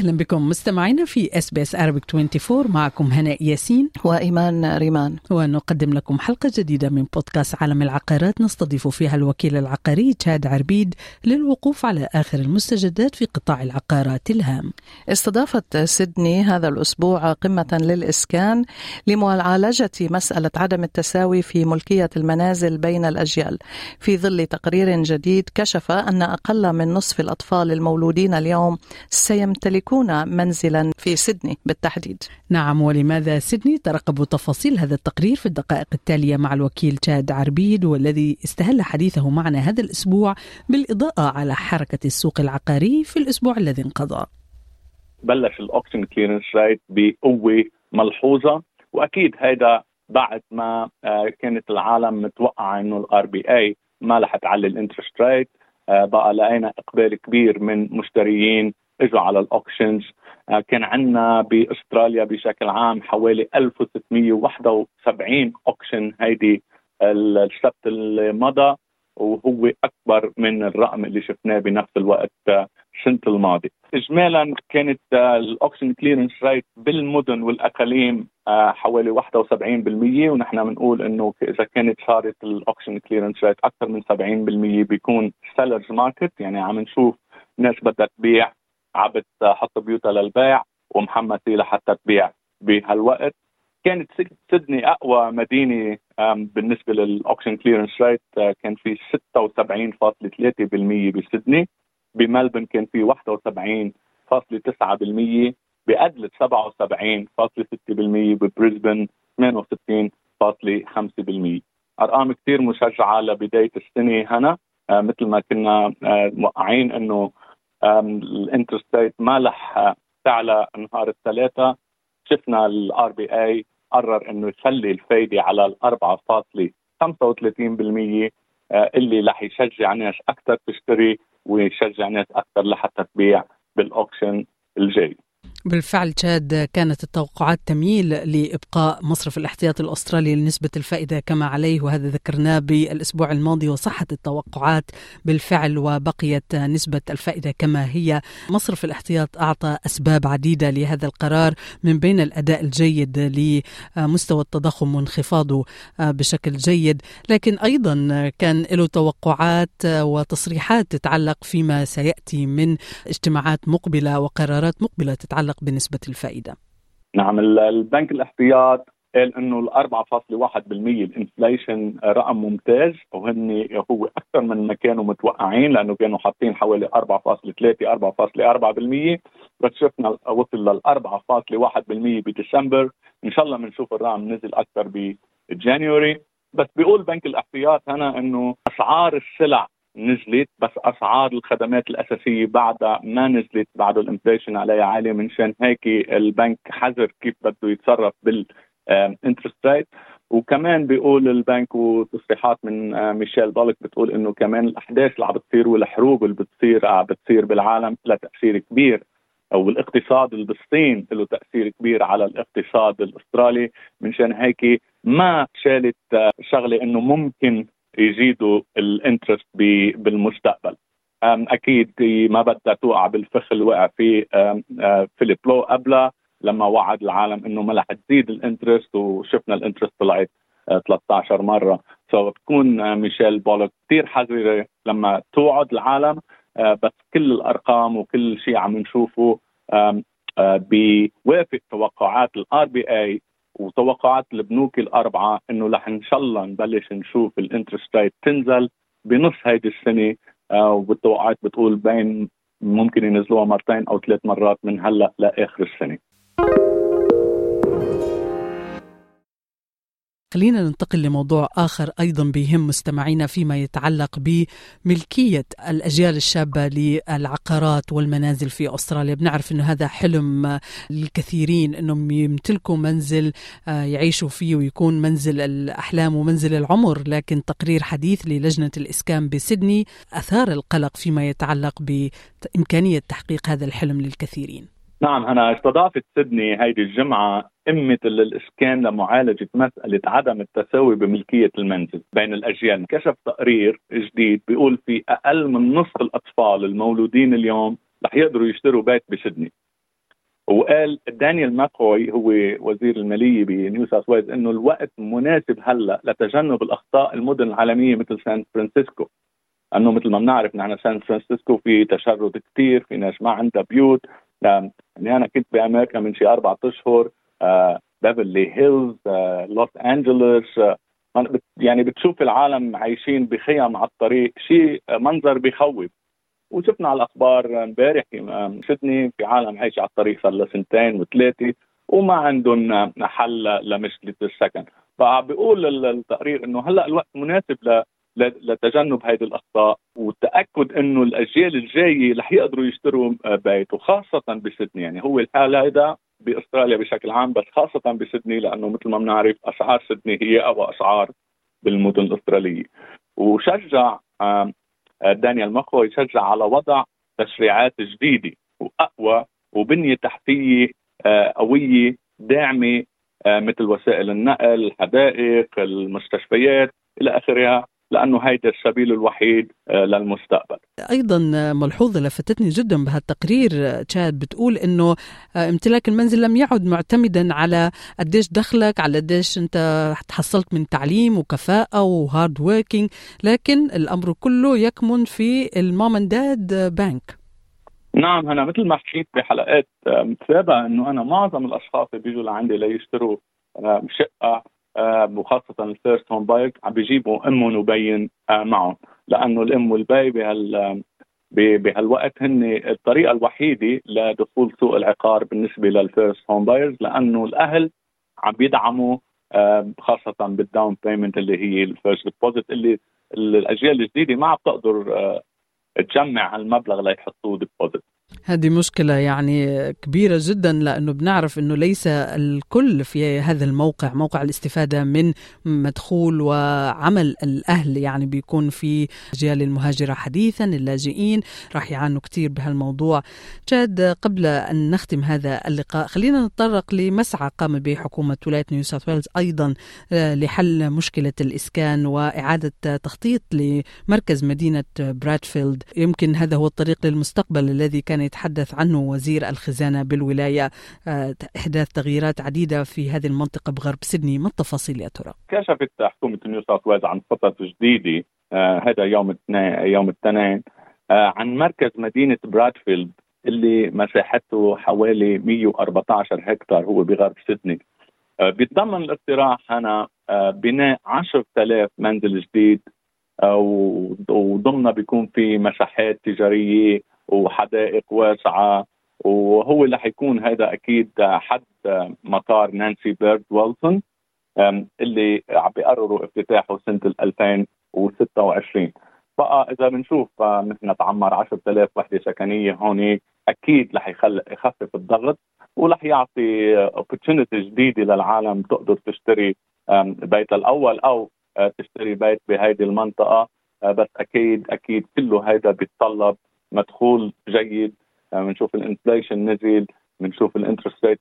أهلا بكم مستمعينا في إس بي إس Arabic 24 معكم هناء ياسين. وإيمان ريمان. ونقدم لكم حلقة جديدة من بودكاست عالم العقارات نستضيف فيها الوكيل العقاري تشاد عربيد للوقوف على آخر المستجدات في قطاع العقارات الهام. استضافت سيدني هذا الأسبوع قمة للإسكان لمعالجة مسألة عدم التساوي في ملكية المنازل بين الأجيال. في ظل تقرير جديد كشف أن أقل من نصف الأطفال المولودين اليوم سيمتلك يمتلكون منزلا في سيدني بالتحديد. نعم ولماذا سيدني؟ ترقبوا تفاصيل هذا التقرير في الدقائق التالية مع الوكيل تشاد عربيد والذي استهل حديثه معنا هذا الأسبوع بالإضاءة على حركة السوق العقاري في الأسبوع الذي انقضى. بلش ال auction clearance rate بقوة ملحوظة وأكيد هذا بعد ما كانت العالم متوقعة إنه ال RBA ما رح تعلي ال interest rate بقى لقينا إقبال كبير من مشتريين إجوا على ال auctions كان عندنا بأستراليا بشكل عام حوالي 1671 auction هيدي السبت اللي مضى وهو أكبر من الرقم اللي شفناه بنفس الوقت السنة الماضية. اجمالا كانت ال auction clearance rate بالمدن والأقاليم حوالي 71% ونحن بنقول إنه إذا كانت صارت ال auction clearance rate أكثر من 70% بيكون sellers market يعني عم نشوف ناس بدها تبيع عم تحط بيوتها للبيع ومحمسه لحتى تبيع بهالوقت. كانت سيدني أقوى مدينة بالنسبة لل auction clearance rate كان في 76.3% بسيدني بملبن كان في 61.9% بأدليد 77.6% ببريسبن 68.5% أرقام كثير مشجعة لبداية السنة هنا. آه مثل ما كنا آه متوقعين إنه ال interest rate ما رح تعلى نهار الثلاثاء شفنا ال RBA قرر إنه يخلي الفايدة على ال 4.35% اللي رح يشجع ناس أكثر تشتري ويشجع ناس أكثر لحتى تبيع بال auction الجاي. بالفعل تشاد كانت التوقعات تميل لإبقاء مصرف الاحتياط الأسترالي لنسبة الفائدة كما عليه وهذا ذكرناه بالأسبوع الماضي وصحت التوقعات بالفعل وبقيت نسبة الفائدة كما هي. مصرف الاحتياط أعطى أسباب عديدة لهذا القرار من بين الأداء الجيد لمستوى التضخم وانخفاضه بشكل جيد لكن أيضا كان له توقعات وتصريحات تتعلق فيما سيأتي من اجتماعات مقبلة وقرارات مقبلة تتعلق تتعلق بنسبة الفائدة؟ نعم البنك الاحتياط قال إنه ال 4.1% الإنفليشن رقم ممتاز وهن هو أكثر من ما كانوا متوقعين لأنه كانوا حاطين حوالي 4.3 4.4% بس شفنا وصل لل 4.1% بديسمبر. إن شاء الله بنشوف الرقم نزل أكثر ب January. بس بيقول بنك الاحتياط هنا إنه أسعار السلع نزلت بس أسعار الخدمات الأساسية بعدها ما نزلت بعد ال inflation عليها عالية من شان هيك البنك حذر كيف بده يتصرف بال interest rate وكمان بيقول البنك وتصريحات من ميشيل بولك بتقول إنه كمان الأحداث اللي عم بتصير والحروب اللي بتصير عم بتصير بالعالم لها تأثير كبير. أو الاقتصاد اللي بالصين له تأثير كبير على الاقتصاد الأسترالي من شان هيك ما شالت شغلة إنه ممكن يزيدوا ال interest بالمستقبل. أكيد ما بدها توقع بالفخ اللي وقع فيه فيليب لو قبلها لما وعد العالم إنه ما رح تزيد ال interest وشفنا ال interest طلعت 13 مرة. so بتكون ميشيل بولك كثير حذرة لما توعد العالم بس كل الأرقام وكل شيء عم نشوفه بيوافق توقعات ال RBA وتوقعات البنوك الأربعة إنه رح إن شاء الله نبلش نشوف ال interest rate تنزل بنص هيدي السنة. آه والتوقعات بتقول بين ممكن ينزلوها مرتين أو ثلاث مرات من هلأ لآخر السنة. خلينا ننتقل لموضوع آخر أيضا بيهم مستمعينا فيما يتعلق بملكية الأجيال الشابة للعقارات والمنازل في أستراليا. بنعرف أنه هذا حلم للكثيرين أنهم يمتلكوا منزل يعيشوا فيه ويكون منزل الأحلام ومنزل العمر. لكن تقرير حديث للجنة الإسكان بسيدني أثار القلق فيما يتعلق بإمكانية تحقيق هذا الحلم للكثيرين. نعم أنا استضافت سيدني هيدي الجمعة قمة الإسكان لمعالجة مسألة عدم التساوي بملكية المنزل بين الأجيال. كشف تقرير جديد بيقول في أقل من نصف الأطفال المولودين اليوم رح يقدروا يشتروا بيت بسيدني. وقال دانيال ماكوي هو وزير المالية بنيو ساوث ويلز إنه الوقت مناسب هلأ لتجنب الأخطاء المدن العالمية مثل سان فرانسيسكو. انه مثل ما بنعرف نحن سان فرانسيسكو في تشرد كثير في ناس ما عندها بيوت يعني أنا كنت بأمريكا من شي أربع أشهر بيفرلي هيلز لوس انجلوس يعني بتشوف العالم عايشين بخيم على الطريق شيء منظر بيخوف. وشفنا على الأخبار امبارح سيدني في عالم عايش على الطريق صار له سنتين وثلاثة وما عندهم حل لمشكلة السكن. فبيقول التقرير إنه هلأ الوقت مناسب لتجنب هذه الأخطاء والتأكد إنه الأجيال الجاية رح يقدروا يشتروا بيت وخاصة بسيدني يعني هو الحال هذا بأستراليا بشكل عام بس خاصة بسيدني لأنه مثل ما بنعرف أسعار سيدني هي اقوى أسعار بالمدن الأسترالية. وشجع دانيال مخو يشجع على وضع تشريعات جديدة وأقوى وبنية تحتية آه، قوية داعمة آه، مثل وسائل النقل، الحدائق، المستشفيات إلى آخرها. لأنه هيدا السبيل الوحيد آه، للمستقبل. أيضا ملحوظة لفتتني جدا بهالتقرير تشاد بتقول إنه امتلاك المنزل لم يعد معتمدا على قديش دخلك، على قديش أنت تحصلت من تعليم وكفاءة و hard working، لكن الأمر كله يكمن في ال mum and dad bank. نعم أنا مثل ما حكيت بحلقات سابقه إنه أنا معظم الأشخاص اللي بيجوا لعندي ليشتروا شقة وخاصة ال first home buyer عم بيجيبوا امهم وبيهم معهم. لأنه الأم والبي بهال بهالوقت هن الطريقة الوحيدة لدخول سوق العقار بالنسبة لل first home buyers لأنه الأهل عم بيدعموا خاصة بال down payment اللي هي ال first deposit اللي الأجيال الجديدة ما عم تقدر تجمع هالمبلغ ليحطوه deposit. هذه مشكلة يعني كبيرة جدا لأنه بنعرف أنه ليس الكل في هذا الموقع موقع الاستفادة من مدخول وعمل الأهل. يعني بيكون في أجيال المهاجرة حديثا اللاجئين راح يعانوا كثير بهالموضوع. تشاد قبل أن نختم هذا اللقاء خلينا نتطرق لمسعى قام به حكومة ولاية نيو ساوث ويلز أيضا آه، لحل مشكلة الإسكان وإعادة تخطيط لمركز مدينة برادفيلد. يمكن هذا هو الطريق للمستقبل الذي كان يتحدث عنه وزير الخزانة بالولاية. آه، إحداث تغييرات عديدة في هذه المنطقة بغرب سيدني. ما التفاصيل يا ترى؟ كشفت حكومة نيو ساوث ويلز عن خطط جديدة آه هذا يوم يوم الاثنين آه عن مركز مدينة برادفيلد اللي مساحته حوالي 114 هكتار هو بغرب سيدني. بيتضمن الاقتراح آه بناء 10000 منزل جديد وضمنها بيكون في مساحات تجارية وحدائق واسعة وهو اللي حيكون هذا أكيد حد مطار نانسي بيرد ويلسون اللي عم بيقرروا افتتاحه سنة 2026 بقى إذا بنشوف نحن تعمر 10000 وحدة سكنية هون أكيد رح يخفف الضغط ورح يعطي opportunity جديدة للعالم تقدر تشتري بيتها الأول أو آه، تشتري بيت بهيدي المنطقة. آه، بس أكيد أكيد كله هيدا بيتطلب مدخول جيد بنشوف ال inflation نزل بنشوف ال interest rate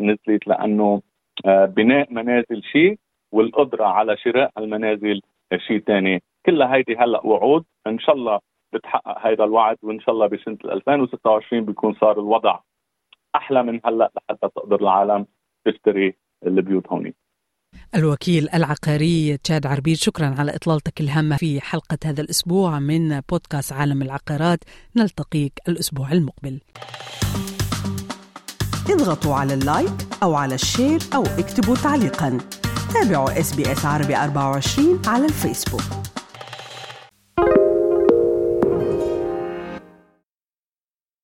نزلت لأنه آه، بناء منازل شيء والقدرة على شراء المنازل شيء ثاني كلها هيدي هلأ وعود إن شاء الله بتحقق هذا الوعد وإن شاء الله بسنة 2026 بيكون صار الوضع أحلى من هلأ لحتى تقدر العالم تشتري البيوت هوني. الوكيل العقاري تشاد عربيد شكرا على إطلالتك الهامة في حلقة هذا الأسبوع من بودكاست عالم العقارات. نلتقيك الأسبوع المقبل. اضغطوا على ال like أو على ال share أو اكتبوا تعليقا. تابعوا إس بي إس عربي 24 على الفيسبوك.